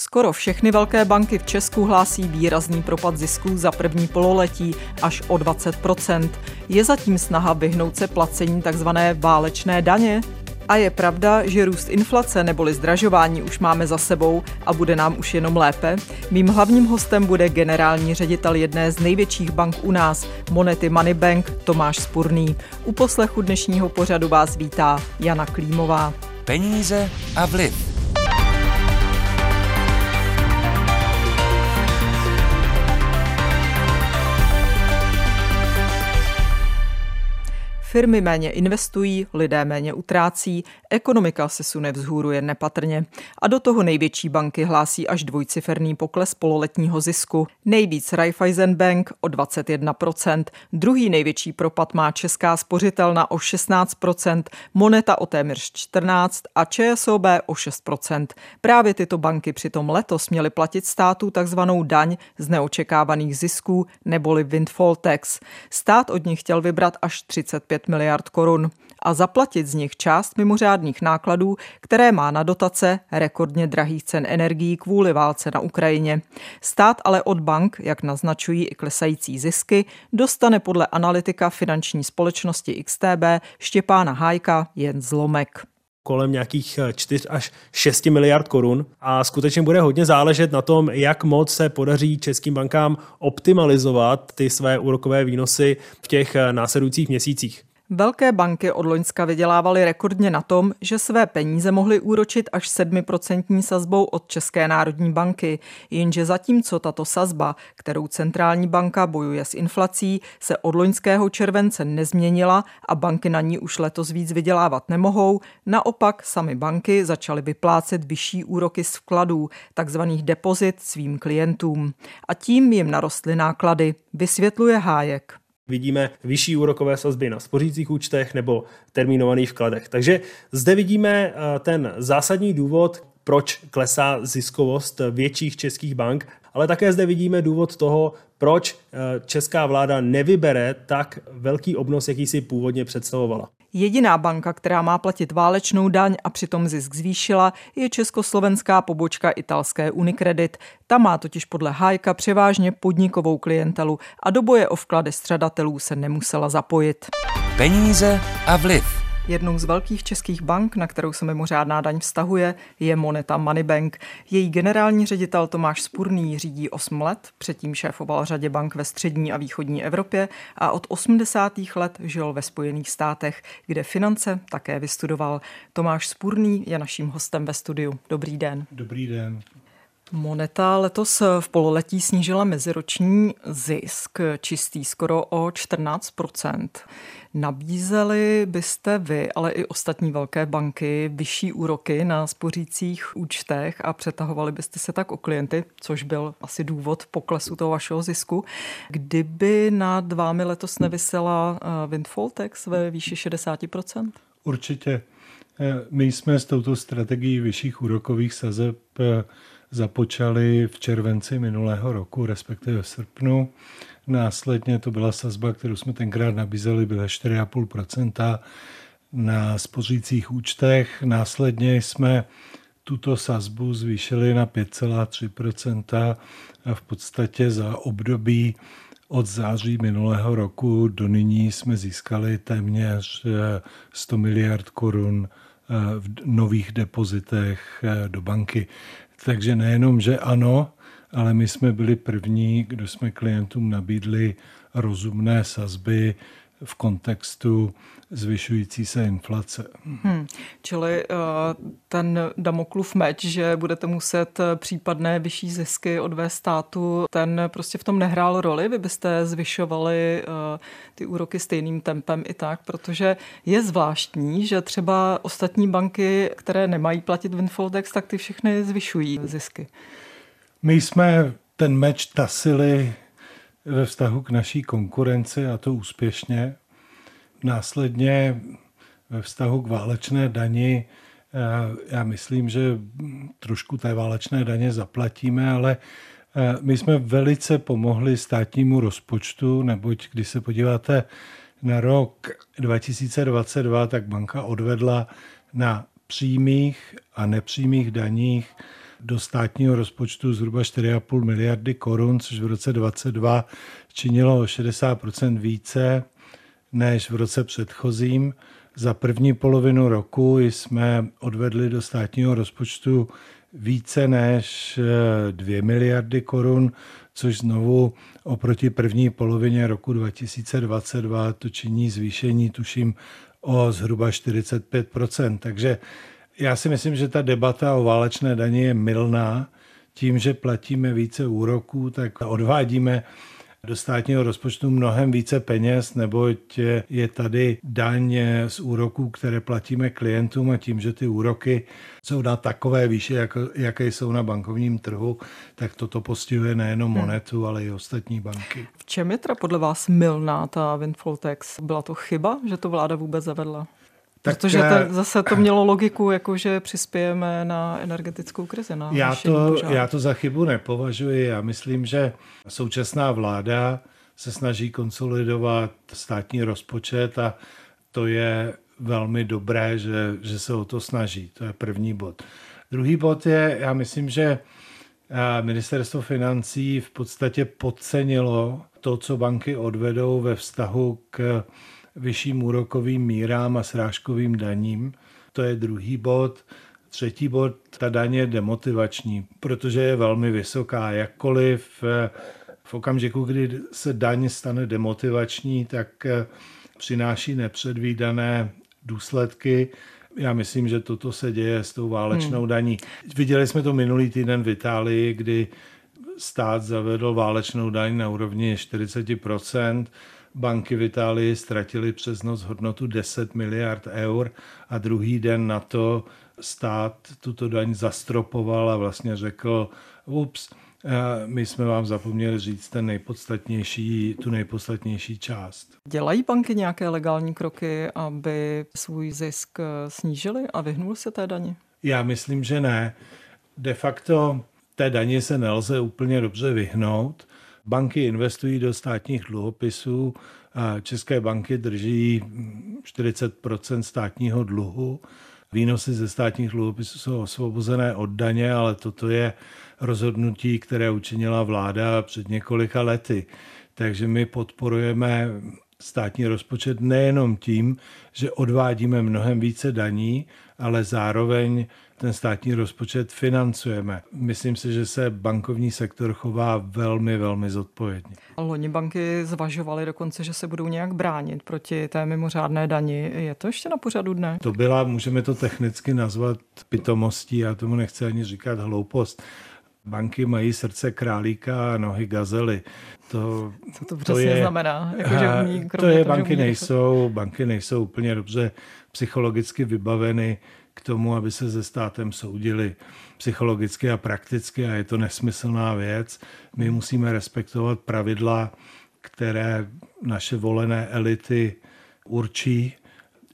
Skoro všechny velké banky v Česku hlásí výrazný propad zisků za první pololetí až o 20% Je zatím snaha vyhnout se placení tzv. válečné daně? A je pravda, že růst inflace neboli zdražování už máme za sebou a bude nám už jenom lépe. Mým hlavním hostem bude generální ředitel jedné z největších bank u nás, Monety Money Bank, Tomáš Spurný. U poslechu dnešního pořadu vás vítá Jana Klímová. Peníze a vliv. Firmy méně investují, lidé méně utrácí, ekonomika se sune vzhůru jen nepatrně. A do toho největší banky hlásí až dvojciferný pokles pololetního zisku. Nejvíc Raiffeisen Bank o 21%, druhý největší propad má Česká spořitelna o 16%, Moneta o téměř 14% a ČSOB o 6%. Právě tyto banky přitom letos měly platit státu takzvanou daň z neočekávaných zisků neboli windfall tax. Stát od nich chtěl vybrat až 35 5 miliard korun a zaplatit z nich část mimořádných nákladů, které má na dotace rekordně drahých cen energií kvůli válce na Ukrajině. Stát ale od bank, jak naznačují i klesající zisky, dostane podle analytika finanční společnosti XTB Štěpána Hájka jen zlomek kolem nějakých 4 až 6 miliard korun a skutečně bude hodně záležet na tom, jak moc se podaří českým bankám optimalizovat ty své úrokové výnosy v těch následujících měsících. Velké banky od Loňska vydělávaly rekordně na tom, že své peníze mohly úročit až 7% sazbou od České národní banky, jenže zatímco tato sazba, kterou centrální banka bojuje s inflací, se od loňského července nezměnila a banky na ní už letos víc vydělávat nemohou, naopak sami banky začaly vyplácet vyšší úroky z vkladů, takzvaných depozit svým klientům. A tím jim narostly náklady, vysvětluje Hájek vidíme vyšší úrokové sazby na spořících účtech nebo termínovaných vkladech. Takže zde vidíme eh, ten zásadní důvod, proč klesá ziskovost větších českých bank, ale také zde vidíme důvod toho, proč eh, česká vláda nevybere tak velký obnos, jaký si původně představovala. Jediná banka, která má platit válečnou daň a přitom zisk zvýšila, je československá pobočka italské Unicredit. Ta má totiž podle Hájka převážně podnikovou klientelu a do boje o vklady střadatelů se nemusela zapojit. Peníze a vliv. Jednou z velkých českých bank, na kterou se mimořádná daň vztahuje, je Moneta Moneybank. Její generální ředitel Tomáš Spurný řídí 8 let, předtím šéfoval řadě bank ve střední a východní Evropě a od 80. let žil ve Spojených státech, kde finance také vystudoval. Tomáš Spurný je naším hostem ve studiu. Dobrý den. Dobrý den. Moneta letos v pololetí snížila meziroční zisk čistý skoro o 14% Nabízeli byste vy, ale i ostatní velké banky, vyšší úroky na spořících účtech a přetahovali byste se tak o klienty, což byl asi důvod poklesu toho vašeho zisku. Kdyby nad vámi letos nevysela eh, windfall tax ve výši 60%? Určitě. Eh, my jsme s touto strategií vyšších úrokových sazeb započali v červenci minulého roku, respektive v srpnu. Následně to byla sazba, kterou jsme tenkrát nabízeli, byla 4,5% na spořících účtech. Následně jsme tuto sazbu zvýšili na 5,3% a v podstatě za období od září minulého roku do nyní jsme získali téměř 100 eh, miliard korun eh, v nových depozitech eh, do banky. Takže nejenom, že ano, ale my jsme byli první, kdo jsme klientům nabídli rozumné sazby v kontextu zvyšující se inflace. Hmm. Čili uh, ten Damoklův meč, že budete muset případné vyšší zisky odvést státu, ten prostě v tom nehrál roli. Vy byste zvyšovali uh, ty úroky stejným tempem i tak, protože je zvláštní, že třeba ostatní banky, které nemají platit windfall tax, tak ty všechny zvyšují zisky. My jsme ten meč tasili ve vztahu k naší konkurenci a to úspěšně. Následně ve vztahu k válečné dani eh, já myslím, že trošku té válečné daně zaplatíme, ale eh, my jsme velice pomohli státnímu rozpočtu, neboť když se podíváte na rok 2022, tak banka odvedla na přímých a nepřímých daních do státního rozpočtu zhruba 4,5 miliardy korun, což v roce 2022 činilo 60% více než v roce předchozím. Za první polovinu roku jsme odvedli do státního rozpočtu více než 2 miliardy korun, což znovu oproti první polovině roku 2022 to činí zvýšení, tuším, o zhruba 45% Takže já si myslím, že ta debata o válečné daně je milná. Tím, že platíme více úroků, tak odvádíme do státního rozpočtu mnohem více peněz, neboť je tady daň z úroků, které platíme klientům a tím, že ty úroky jsou na takové výše, jako, jaké jsou na bankovním trhu, tak toto postihuje nejenom hmm. monetu, ale i ostatní banky. V čem je teda podle vás milná ta windfall tax? Byla to chyba, že to vláda vůbec zavedla? Tak, Protože to, zase to mělo logiku, jako že přispějeme na energetickou krizi. Na já, to, já to za chybu nepovažuji. Já myslím, že současná vláda se snaží konsolidovat státní rozpočet a to je velmi dobré, že, že se o to snaží. To je první bod. Druhý bod je, já myslím, že ministerstvo financí v podstatě podcenilo to, co banky odvedou ve vztahu k vyšším úrokovým mírám a srážkovým daním. To je druhý bod. Třetí bod, ta daň je demotivační, protože je velmi vysoká. Jakkoliv eh, v okamžiku, kdy se daň stane demotivační, tak eh, přináší nepředvídané důsledky. Já myslím, že toto se děje s tou válečnou hmm. daní. Viděli jsme to minulý týden v Itálii, kdy stát zavedl válečnou daň na úrovni 40 banky v Itálii ztratily přes noc hodnotu 10 miliard eur a druhý den na to stát tuto daň zastropoval a vlastně řekl, ups, eh, my jsme vám zapomněli říct ten nejpodstatnější, tu nejpodstatnější část. Dělají banky nějaké legální kroky, aby svůj zisk snížili a vyhnul se té daně? Já myslím, že ne. De facto té daně se nelze úplně dobře vyhnout. Banky investují do státních dluhopisů, české banky drží 40 státního dluhu. Výnosy ze státních dluhopisů jsou osvobozené od daně, ale toto je rozhodnutí, které učinila vláda před několika lety. Takže my podporujeme státní rozpočet nejenom tím, že odvádíme mnohem více daní, ale zároveň ten státní rozpočet financujeme. Myslím si, že se bankovní sektor chová velmi, velmi zodpovědně. Loni banky zvažovaly dokonce, že se budou nějak bránit proti té mimořádné dani. Je to ještě na pořadu dne? To byla, můžeme to technicky nazvat pitomostí, já tomu nechci ani říkat hloupost. Banky mají srdce králíka a nohy gazely. To, Co to přesně to je, znamená? Jako, že umí, to je, banky nejsou, banky nejsou úplně dobře psychologicky vybaveny k tomu, aby se se státem soudili psychologicky a prakticky a je to nesmyslná věc. My musíme respektovat pravidla, které naše volené elity určí.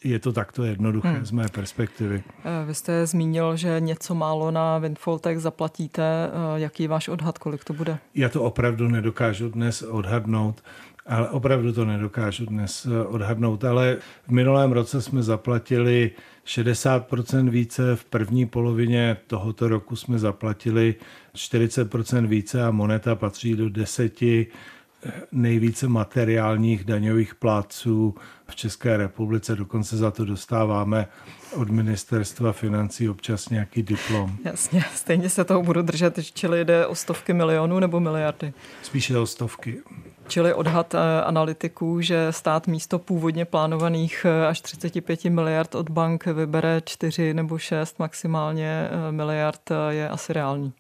Je to takto jednoduché hmm. z mé perspektivy. Eh, vy jste zmínil, že něco málo na Windfall Tech zaplatíte. Eh, jaký je váš odhad, kolik to bude? Já to opravdu nedokážu dnes odhadnout ale opravdu to nedokážu dnes eh, odhadnout. Ale v minulém roce jsme zaplatili 60% více, v první polovině tohoto roku jsme zaplatili 40% více a moneta patří do deseti nejvíce materiálních daňových plátců v České republice. Dokonce za to dostáváme od ministerstva financí občas nějaký diplom. Jasně, stejně se toho budu držet, čili jde o stovky milionů nebo miliardy? Spíše o stovky. Čili odhad eh, analytiků, že stát místo původně plánovaných eh, až 35 miliard od bank vybere 4 nebo 6 maximálně eh, miliard, je asi reálný.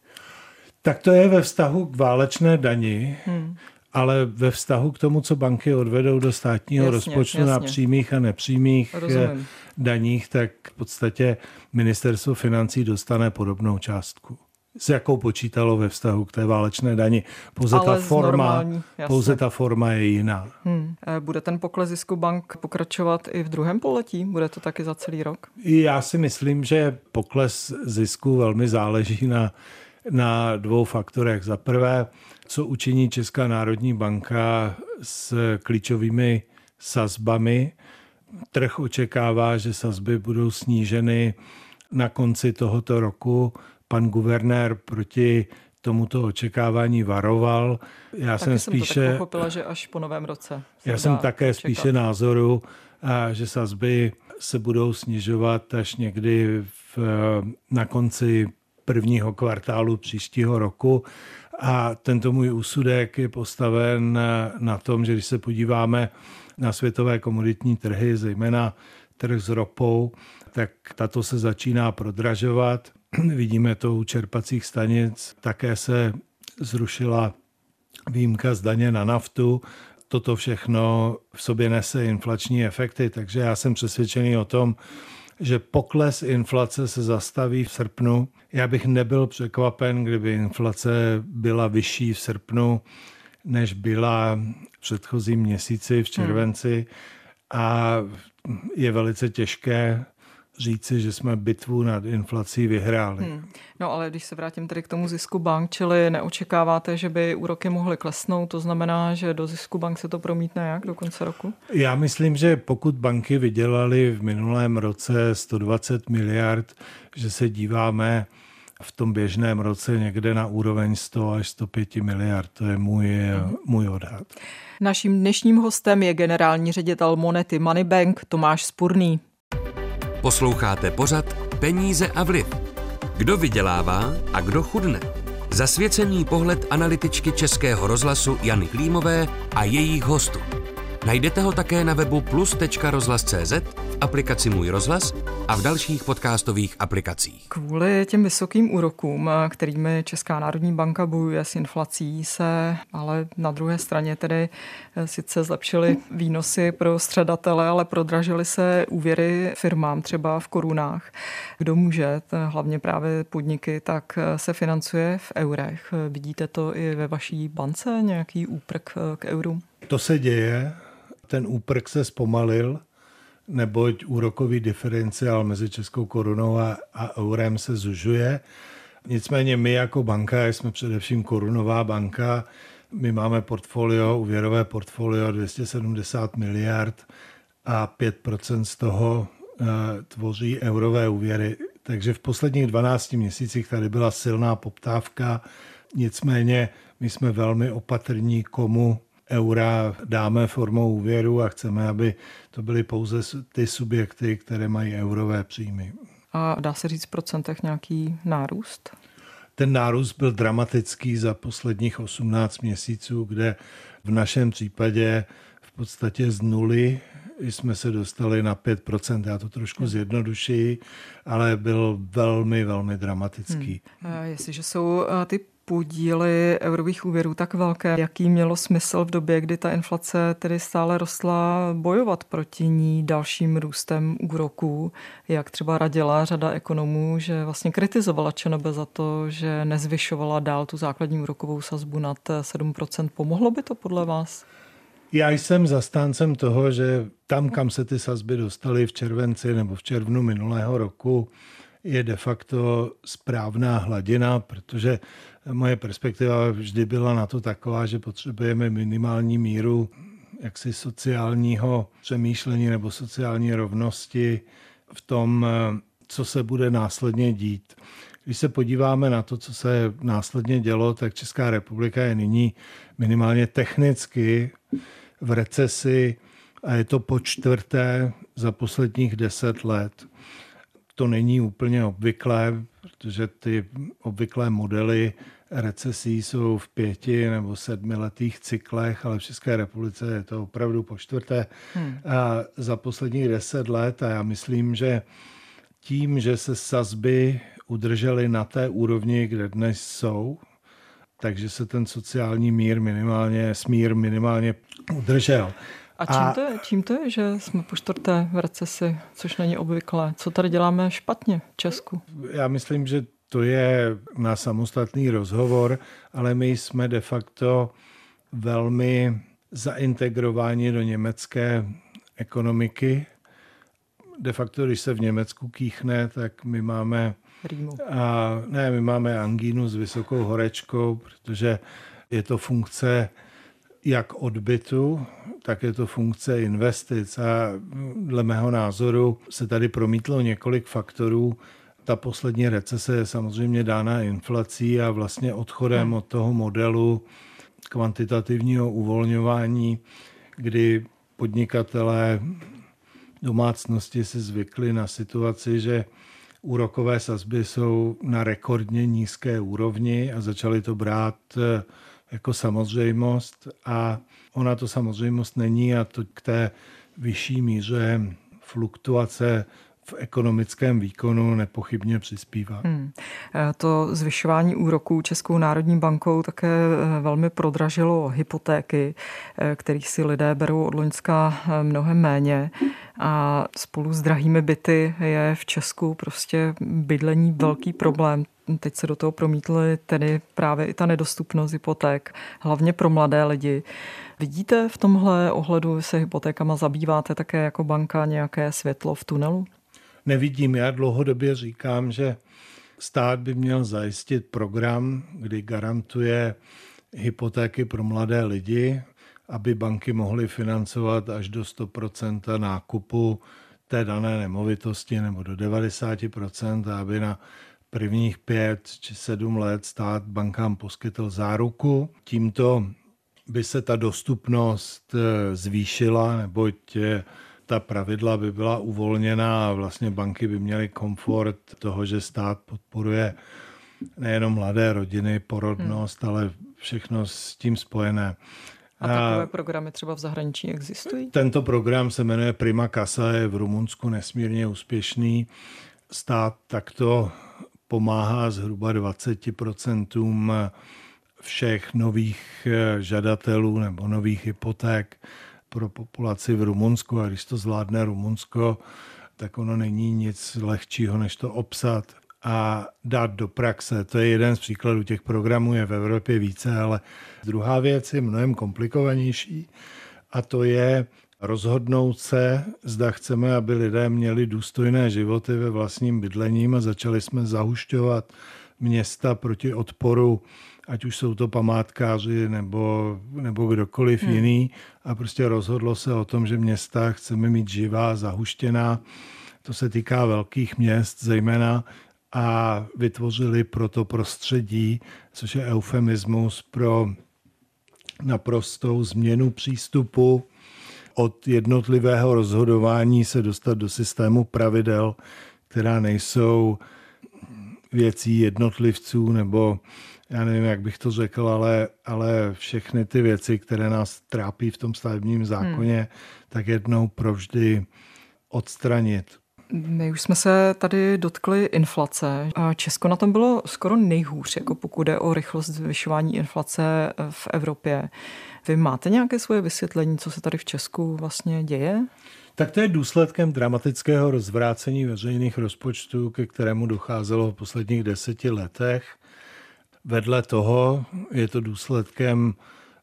Tak to je ve vztahu k válečné dani, hmm. Ale ve vztahu k tomu, co banky odvedou do státního jasně, rozpočtu jasně. na přímých a nepřímých Rozumím. daních, tak v podstatě ministerstvo financí dostane podobnou částku s jakou počítalo ve vztahu k té válečné dani. Pouze, ta forma, pouze ta forma je jiná. Hmm. Bude ten pokles zisku bank pokračovat i v druhém poletí? Bude to taky za celý rok? Já si myslím, že pokles zisku velmi záleží na, na dvou faktorech. Za prvé, co učiní Česká národní banka s klíčovými sazbami. Trh očekává, že sazby budou sníženy na konci tohoto roku pan guvernér proti tomuto očekávání varoval. Já Taky jsem spíše... Jsem to tak pochopila, že až po novém roce. Já jsem také čekat. spíše názoru, že sazby se budou snižovat až někdy v, na konci prvního kvartálu příštího roku. A tento můj úsudek je postaven na tom, že když se podíváme na světové komoditní trhy, zejména trh s ropou, tak tato se začíná prodražovat. Vidíme to u čerpacích stanic. Také se zrušila výjimka z daně na naftu. Toto všechno v sobě nese inflační efekty, takže já jsem přesvědčený o tom, že pokles inflace se zastaví v srpnu. Já bych nebyl překvapen, kdyby inflace byla vyšší v srpnu, než byla v předchozím měsíci, v červenci. Hmm. A je velice těžké říci, že jsme bitvu nad inflací vyhráli. Hmm. No ale když se vrátím tedy k tomu zisku bank, čili neočekáváte, že by úroky mohly klesnout, to znamená, že do zisku bank se to promítne jak do konce roku? Já myslím, že pokud banky vydělaly v minulém roce 120 miliard, že se díváme v tom běžném roce někde na úroveň 100 až 105 miliard. To je můj, hmm. můj odhad. Naším dnešním hostem je generální ředitel Monety Moneybank Tomáš Spurný. Posloucháte pořad Peníze a vliv. Kdo vydělává a kdo chudne? Zasvěcený pohled analytičky Českého rozhlasu Jany Klímové a jejich hostů. Najdete ho také na webu plus.rozhlas.cz, v aplikaci Můj rozhlas a v dalších podcastových aplikacích. Kvůli těm vysokým úrokům, kterými Česká národní banka bojuje s inflací, se ale na druhé straně tedy eh, sice zlepšily výnosy pro středatele, ale prodražily se úvěry firmám třeba v korunách. Kdo může, hlavně právě podniky, tak eh, se financuje v eurech. Vidíte to i ve vaší bance, nějaký úprk eh, k euru? To se děje ten úprk se zpomalil, neboť úrokový diferenciál mezi českou korunou a, a eurem se zužuje. Nicméně my jako banka jsme především korunová banka, my máme portfolio, úvěrové portfolio 270 miliard a 5% z toho e, tvoří eurové úvěry. Takže v posledních 12 měsících tady byla silná poptávka, nicméně my jsme velmi opatrní, komu eura dáme formou úvěru a chceme, aby to byly pouze ty subjekty, které mají eurové příjmy. A dá se říct v procentech nějaký nárůst? Ten nárůst byl dramatický za posledních 18 měsíců, kde v našem případě v podstatě z nuly jsme se dostali na 5%. Já to trošku zjednodušuji, ale byl velmi, velmi dramatický. Hmm. Jestliže jsou ty podíly eurových úvěrů tak velké, jaký mělo smysl v době, kdy ta inflace tedy stále rostla, bojovat proti ní dalším růstem úroků, jak třeba radila řada ekonomů, že vlastně kritizovala ČNB za to, že nezvyšovala dál tu základní úrokovou sazbu nad 7%. Pomohlo by to podle vás? Já jsem zastáncem toho, že tam, kam se ty sazby dostaly v červenci nebo v červnu minulého roku, je de facto správná hladina, protože moje perspektiva vždy byla na to taková, že potřebujeme minimální míru jaksi sociálního přemýšlení nebo sociální rovnosti v tom, co se bude následně dít. Když se podíváme na to, co se následně dělo, tak Česká republika je nyní minimálně technicky v recesi a je to po čtvrté za posledních deset let. To není úplně obvyklé, protože ty obvyklé modely recesí jsou v pěti nebo sedmiletých cyklech, ale v České republice je to opravdu po čtvrté hmm. a za posledních deset let a já myslím, že tím, že se sazby udržely na té úrovni, kde dnes jsou, takže se ten sociální mír minimálně, smír minimálně udržel. A čím, a to je, čím to je, že jsme po čtvrté v recesi, což není obvyklé? Co tady děláme špatně v Česku? Já myslím, že to je na samostatný rozhovor, ale my jsme de facto velmi zaintegrováni do německé ekonomiky. De facto, když se v Německu kýchne, tak my máme A, ne, my máme angínu s vysokou horečkou, protože je to funkce jak odbytu, tak je to funkce investic. A dle mého názoru se tady promítlo několik faktorů, Ta poslední recese je samozřejmě dána inflací a vlastně odchodem hmm. od toho modelu kvantitativního uvolňování, kdy podnikatelé domácnosti si zvykli na situaci, že úrokové sazby jsou na rekordně nízké úrovni a začali to brát eh, jako samozřejmost a ona to samozřejmost není a to k té vyšší míře fluktuace v ekonomickém výkonu nepochybně přispívá. Hmm. To zvyšování úroků Českou národní bankou také e, velmi prodražilo hypotéky, e, kterých si lidé berou od Loňska mnohem méně. A spolu s drahými byty je v Česku prostě bydlení velký problém. Teď se do toho promítly tedy právě i ta nedostupnost hypoték, hlavně pro mladé lidi. Vidíte v tomhle ohledu, se hypotékama zabýváte také jako banka nějaké světlo v tunelu? Nevidím. Já dlouhodobě říkám, že stát by měl zajistit program, kdy garantuje hypotéky pro mladé lidi, aby banky mohly financovat až do 100% nákupu té dané nemovitosti nebo do 90%, aby na prvních pět či sedm let stát bankám poskytl záruku. Tímto by se ta dostupnost eh, zvýšila, neboť eh, ta pravidla by byla uvolněná a vlastně banky by měly komfort toho, že stát podporuje nejenom mladé rodiny, porodnost, hmm. ale všechno s tím spojené. A takové programy třeba v zahraničí existují? Tento program se jmenuje Prima Casa, je v Rumunsku nesmírně úspěšný. Stát takto pomáhá zhruba 20% všech nových eh, žadatelů nebo nových hypoték pro populaci v Rumunsku a když to zvládne Rumunsko, tak ono není nic lehčího, než to obsat a dát do praxe. To je jeden z příkladů těch programů, je v Evropě více, ale druhá věc je mnohem komplikovanější a to je rozhodnout se, zda chceme, aby lidé měli důstojné životy ve vlastním bydlením a začali jsme zahušťovat města proti odporu ať už jsou to památkáři nebo, nebo kdokoliv hmm. jiný. A prostě rozhodlo se o tom, že města chceme mít živá, zahuštěná. To se týká velkých měst zejména a vytvořili proto prostředí, což je eufemismus pro naprostou změnu přístupu od jednotlivého rozhodování se dostat do systému pravidel, která nejsou věcí jednotlivců nebo já nevím, jak bych to řekl, ale, ale všechny ty věci, které nás trápí v tom stavebním zákoně, hmm. tak jednou provždy odstranit. My už jsme se tady dotkli inflace. Česko na tom bylo skoro nejhůř, jako pokud jde o rychlost zvyšování inflace v Evropě. Vy máte nějaké svoje vysvětlení, co se tady v Česku vlastně děje? Tak to je důsledkem dramatického rozvrácení veřejných rozpočtů, ke kterému docházelo v posledních deseti letech. Vedle toho je to důsledkem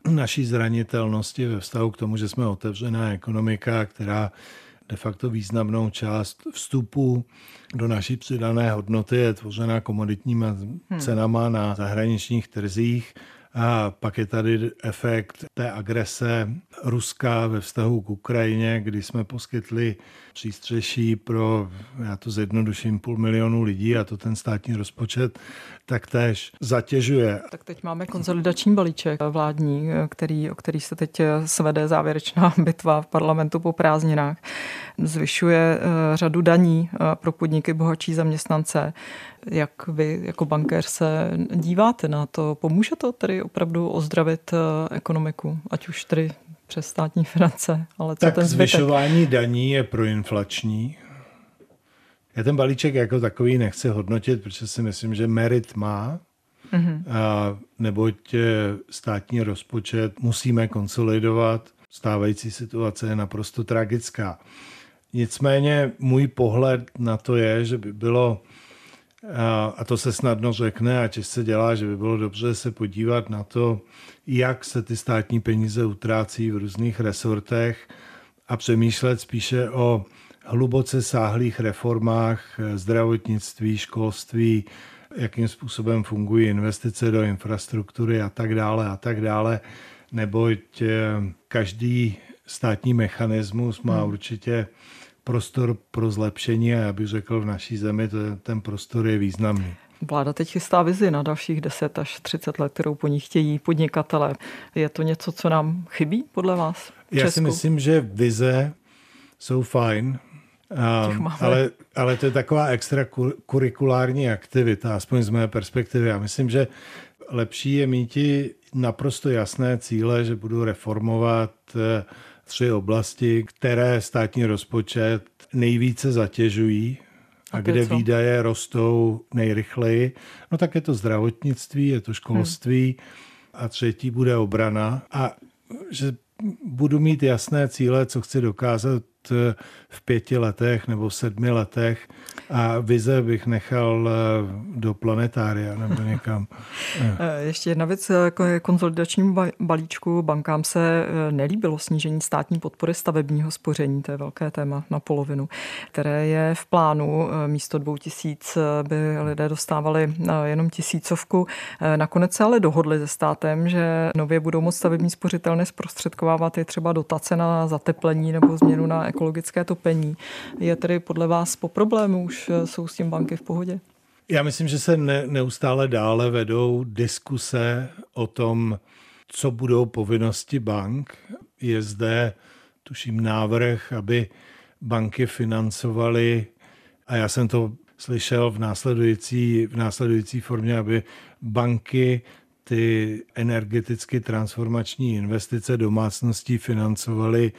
naší zranitelnosti ve vztahu k tomu, že jsme otevřená ekonomika, která de facto významnou část vstupu do naší přidané hodnoty je tvořena komoditníma hmm. cenama na zahraničních trzích. A pak je tady efekt té agrese Ruska ve vztahu k Ukrajině, kdy jsme poskytli přístřeší pro, já to zjednoduším, půl milionu lidí a to ten státní rozpočet tak též zatěžuje. Tak teď máme konsolidační balíček vládní, který, o který se teď svede závěrečná bitva v parlamentu po prázdninách. Zvyšuje eh, řadu daní eh, pro podniky bohatší zaměstnance. Jak vy jako bankér se díváte na to? Pomůže to tedy opravdu ozdravit eh, ekonomiku, ať už tedy přes státní finance, ale co tak ten zbytek? zvyšování daní je proinflační. Já ten balíček jako takový nechci hodnotit, protože si myslím, že merit má, mm-hmm. a neboť státní rozpočet musíme konsolidovat. Stávající situace je naprosto tragická. Nicméně můj pohled na to je, že by bylo, a to se snadno řekne a se dělá, že by bylo dobře se podívat na to, jak se ty státní peníze utrácí v různých resortech a přemýšlet spíše o hluboce sáhlých reformách zdravotnictví, školství, jakým způsobem fungují investice do infrastruktury a tak dále a tak dále, neboť eh, každý státní mechanismus má hmm. určitě prostor pro zlepšení a já bych řekl v naší zemi to, ten prostor je významný. Vláda teď chystá vizi na dalších 10 až 30 let, kterou po ní chtějí podnikatele. Je to něco, co nám chybí podle vás? Já si myslím, že vize jsou fajn, um, ale, ale to je taková extra kurikulární aktivita, aspoň z mé perspektivy. Já myslím, že lepší je mít naprosto jasné cíle, že budu reformovat eh, tři oblasti, které státní rozpočet nejvíce zatěžují a, a kde co? výdaje rostou nejrychleji. No tak je to zdravotnictví, je to školství hmm. a třetí bude obrana. A že budu mít jasné cíle, co chci dokázat v pěti letech nebo v sedmi letech a vize bych nechal eh, do planetária nebo někam. Eh, ještě jedna věc k konzolidačnímu balíčku. Bankám se nelíbilo snížení státní podpory stavebního spoření, to je velké téma na polovinu, které je v plánu. Místo dvou tisíc by lidé dostávali jenom tisícovku. Nakonec se ale dohodli se státem, že nově budou moct stavební spořitelny zprostředkovávat i třeba dotace na zateplení nebo změnu na ekologické topení. Je tedy podle vás po problému? Už eh, jsou s tím banky v pohodě? Já myslím, že se ne, neustále dále vedou diskuse o tom, co budou povinnosti bank. Je zde, tuším, návrh, aby banky financovaly, a já jsem to slyšel v následující, v následující formě, aby banky ty energeticky transformační investice domácností financovaly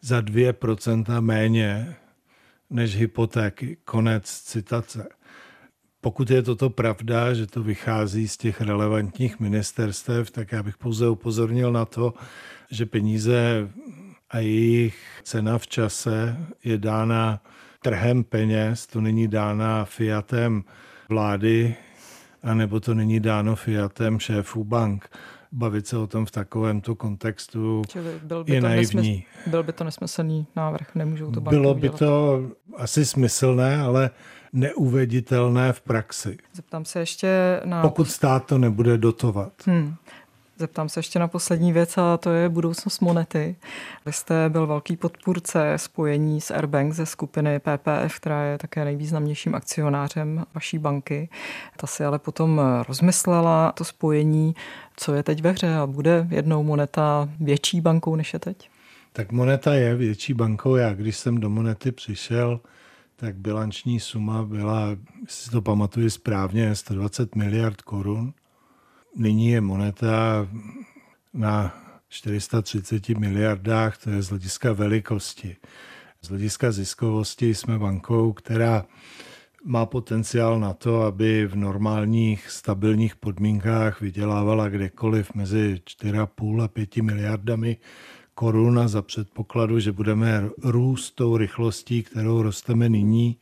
za 2% méně než hypotéky. Konec citace. Pokud je toto pravda, že to vychází z těch relevantních ministerstev, tak já bych pouze upozornil na to, že peníze a jejich cena v čase je dána trhem peněz, to není dána fiatem vlády, anebo to není dáno fiatem šéfů bank bavit se o tom v takovémto kontextu Čili byl by je to naivní. Nesmysl, byl by to nesmyslný návrh, nemůžou to banky Bylo by udělat. to asi smyslné, ale neuveditelné v praxi. Zeptám se ještě na... Pokud stát to nebude dotovat. Hmm. Zeptám se ještě na poslední věc a to je budoucnost monety. Vy jste byl velký podpůrce spojení s Airbank ze skupiny PPF, která je také nejvýznamnějším akcionářem vaší banky. Ta si ale potom rozmyslela to spojení, co je teď ve hře a bude jednou moneta větší bankou než je teď? Tak moneta je větší bankou. Já když jsem do monety přišel, tak bilanční suma byla, jestli to pamatuju správně, 120 miliard korun nyní je moneta na 430 miliardách, to je z hlediska velikosti. Z hlediska ziskovosti jsme bankou, která má potenciál na to, aby v normálních stabilních podmínkách vydělávala kdekoliv mezi 4,5 a 5 miliardami korun za předpokladu, že budeme růst tou rychlostí, kterou rosteme nyní,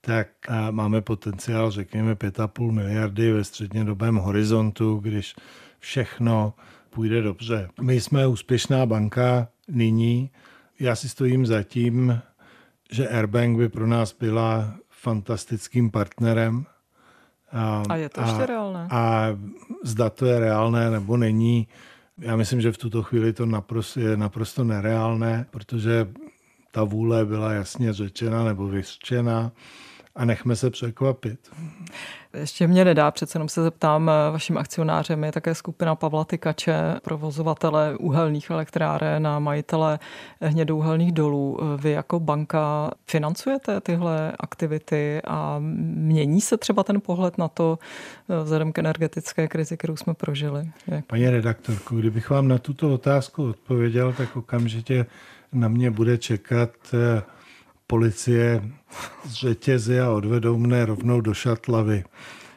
tak máme potenciál, řekněme, 5,5 miliardy ve střednědobém horizontu, když všechno půjde dobře. My jsme úspěšná banka nyní. Já si stojím za tím, že Airbank by pro nás byla fantastickým partnerem. A, a je to ještě a, reálné? A zda to je reálné nebo není, já myslím, že v tuto chvíli to naprosto, je naprosto nereálné, protože ta vůle byla jasně řečena nebo vyřčena a nechme se překvapit. Ještě mě nedá, přece jenom se zeptám, vaším akcionářem je také skupina Pavla Tykače, provozovatele uhelných elektráren a majitele hnědouhelných dolů. Vy jako banka financujete tyhle aktivity a mění se třeba ten pohled na to vzhledem k energetické krizi, kterou jsme prožili? Jak? Paní redaktorko, kdybych vám na tuto otázku odpověděl, tak okamžitě na mě bude čekat policie z řetězy a odvedou mne rovnou do šatlavy.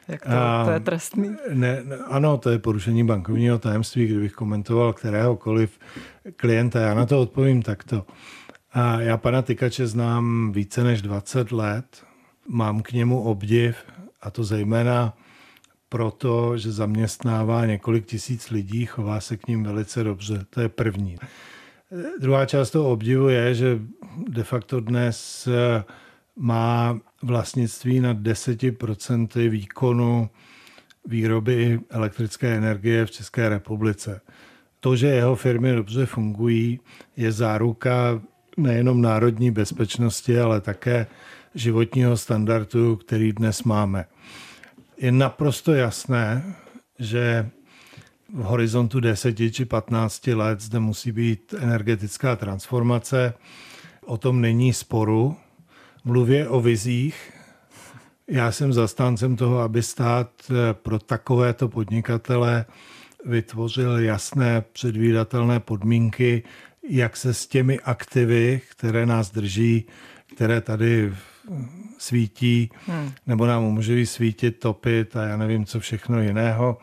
Jak to, a, to je trestný? Ne, ano, to je porušení bankovního tajemství, kdybych komentoval kteréhokoliv klienta. Já na to odpovím takto. A já pana Tykače znám více než 20 let. Mám k němu obdiv, a to zejména proto, že zaměstnává několik tisíc lidí, chová se k ním velice dobře. To je první. Druhá část toho obdivu je, že de facto dnes eh, má vlastnictví na 10% výkonu výroby elektrické energie v České republice. To, že jeho firmy dobře fungují, je záruka nejenom národní bezpečnosti, ale také životního standardu, který dnes máme. Je naprosto jasné, že v horizontu 10 či 15 let zde musí být energetická transformace. O tom není sporu. Mluvě o vizích. Já jsem zastáncem toho, aby stát pro takovéto podnikatele vytvořil jasné předvídatelné podmínky, jak se s těmi aktivy, které nás drží, které tady svítí, hmm. nebo nám umožňují svítit, topit a já nevím, co všechno jiného,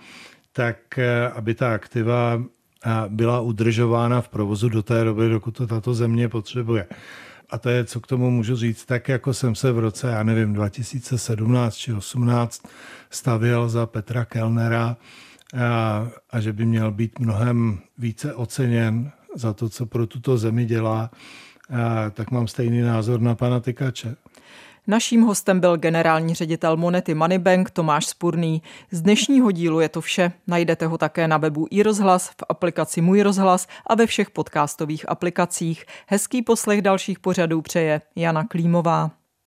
tak eh, aby ta aktiva eh, byla udržována v provozu do té doby, dokud to tato země potřebuje. A to je, co k tomu můžu říct, tak jako jsem se v roce, já nevím, 2017 či 18 stavěl za Petra Kellnera a, a že by měl být mnohem více oceněn za to, co pro tuto zemi dělá, a, tak mám stejný názor na pana Tykače. Naším hostem byl generální ředitel Monety Moneybank Tomáš Spurný. Z dnešního dílu je to vše. Najdete ho také na webu iRozhlas, v aplikaci Můj rozhlas a ve všech podcastových aplikacích. Hezký poslech dalších pořadů přeje Jana Klímová.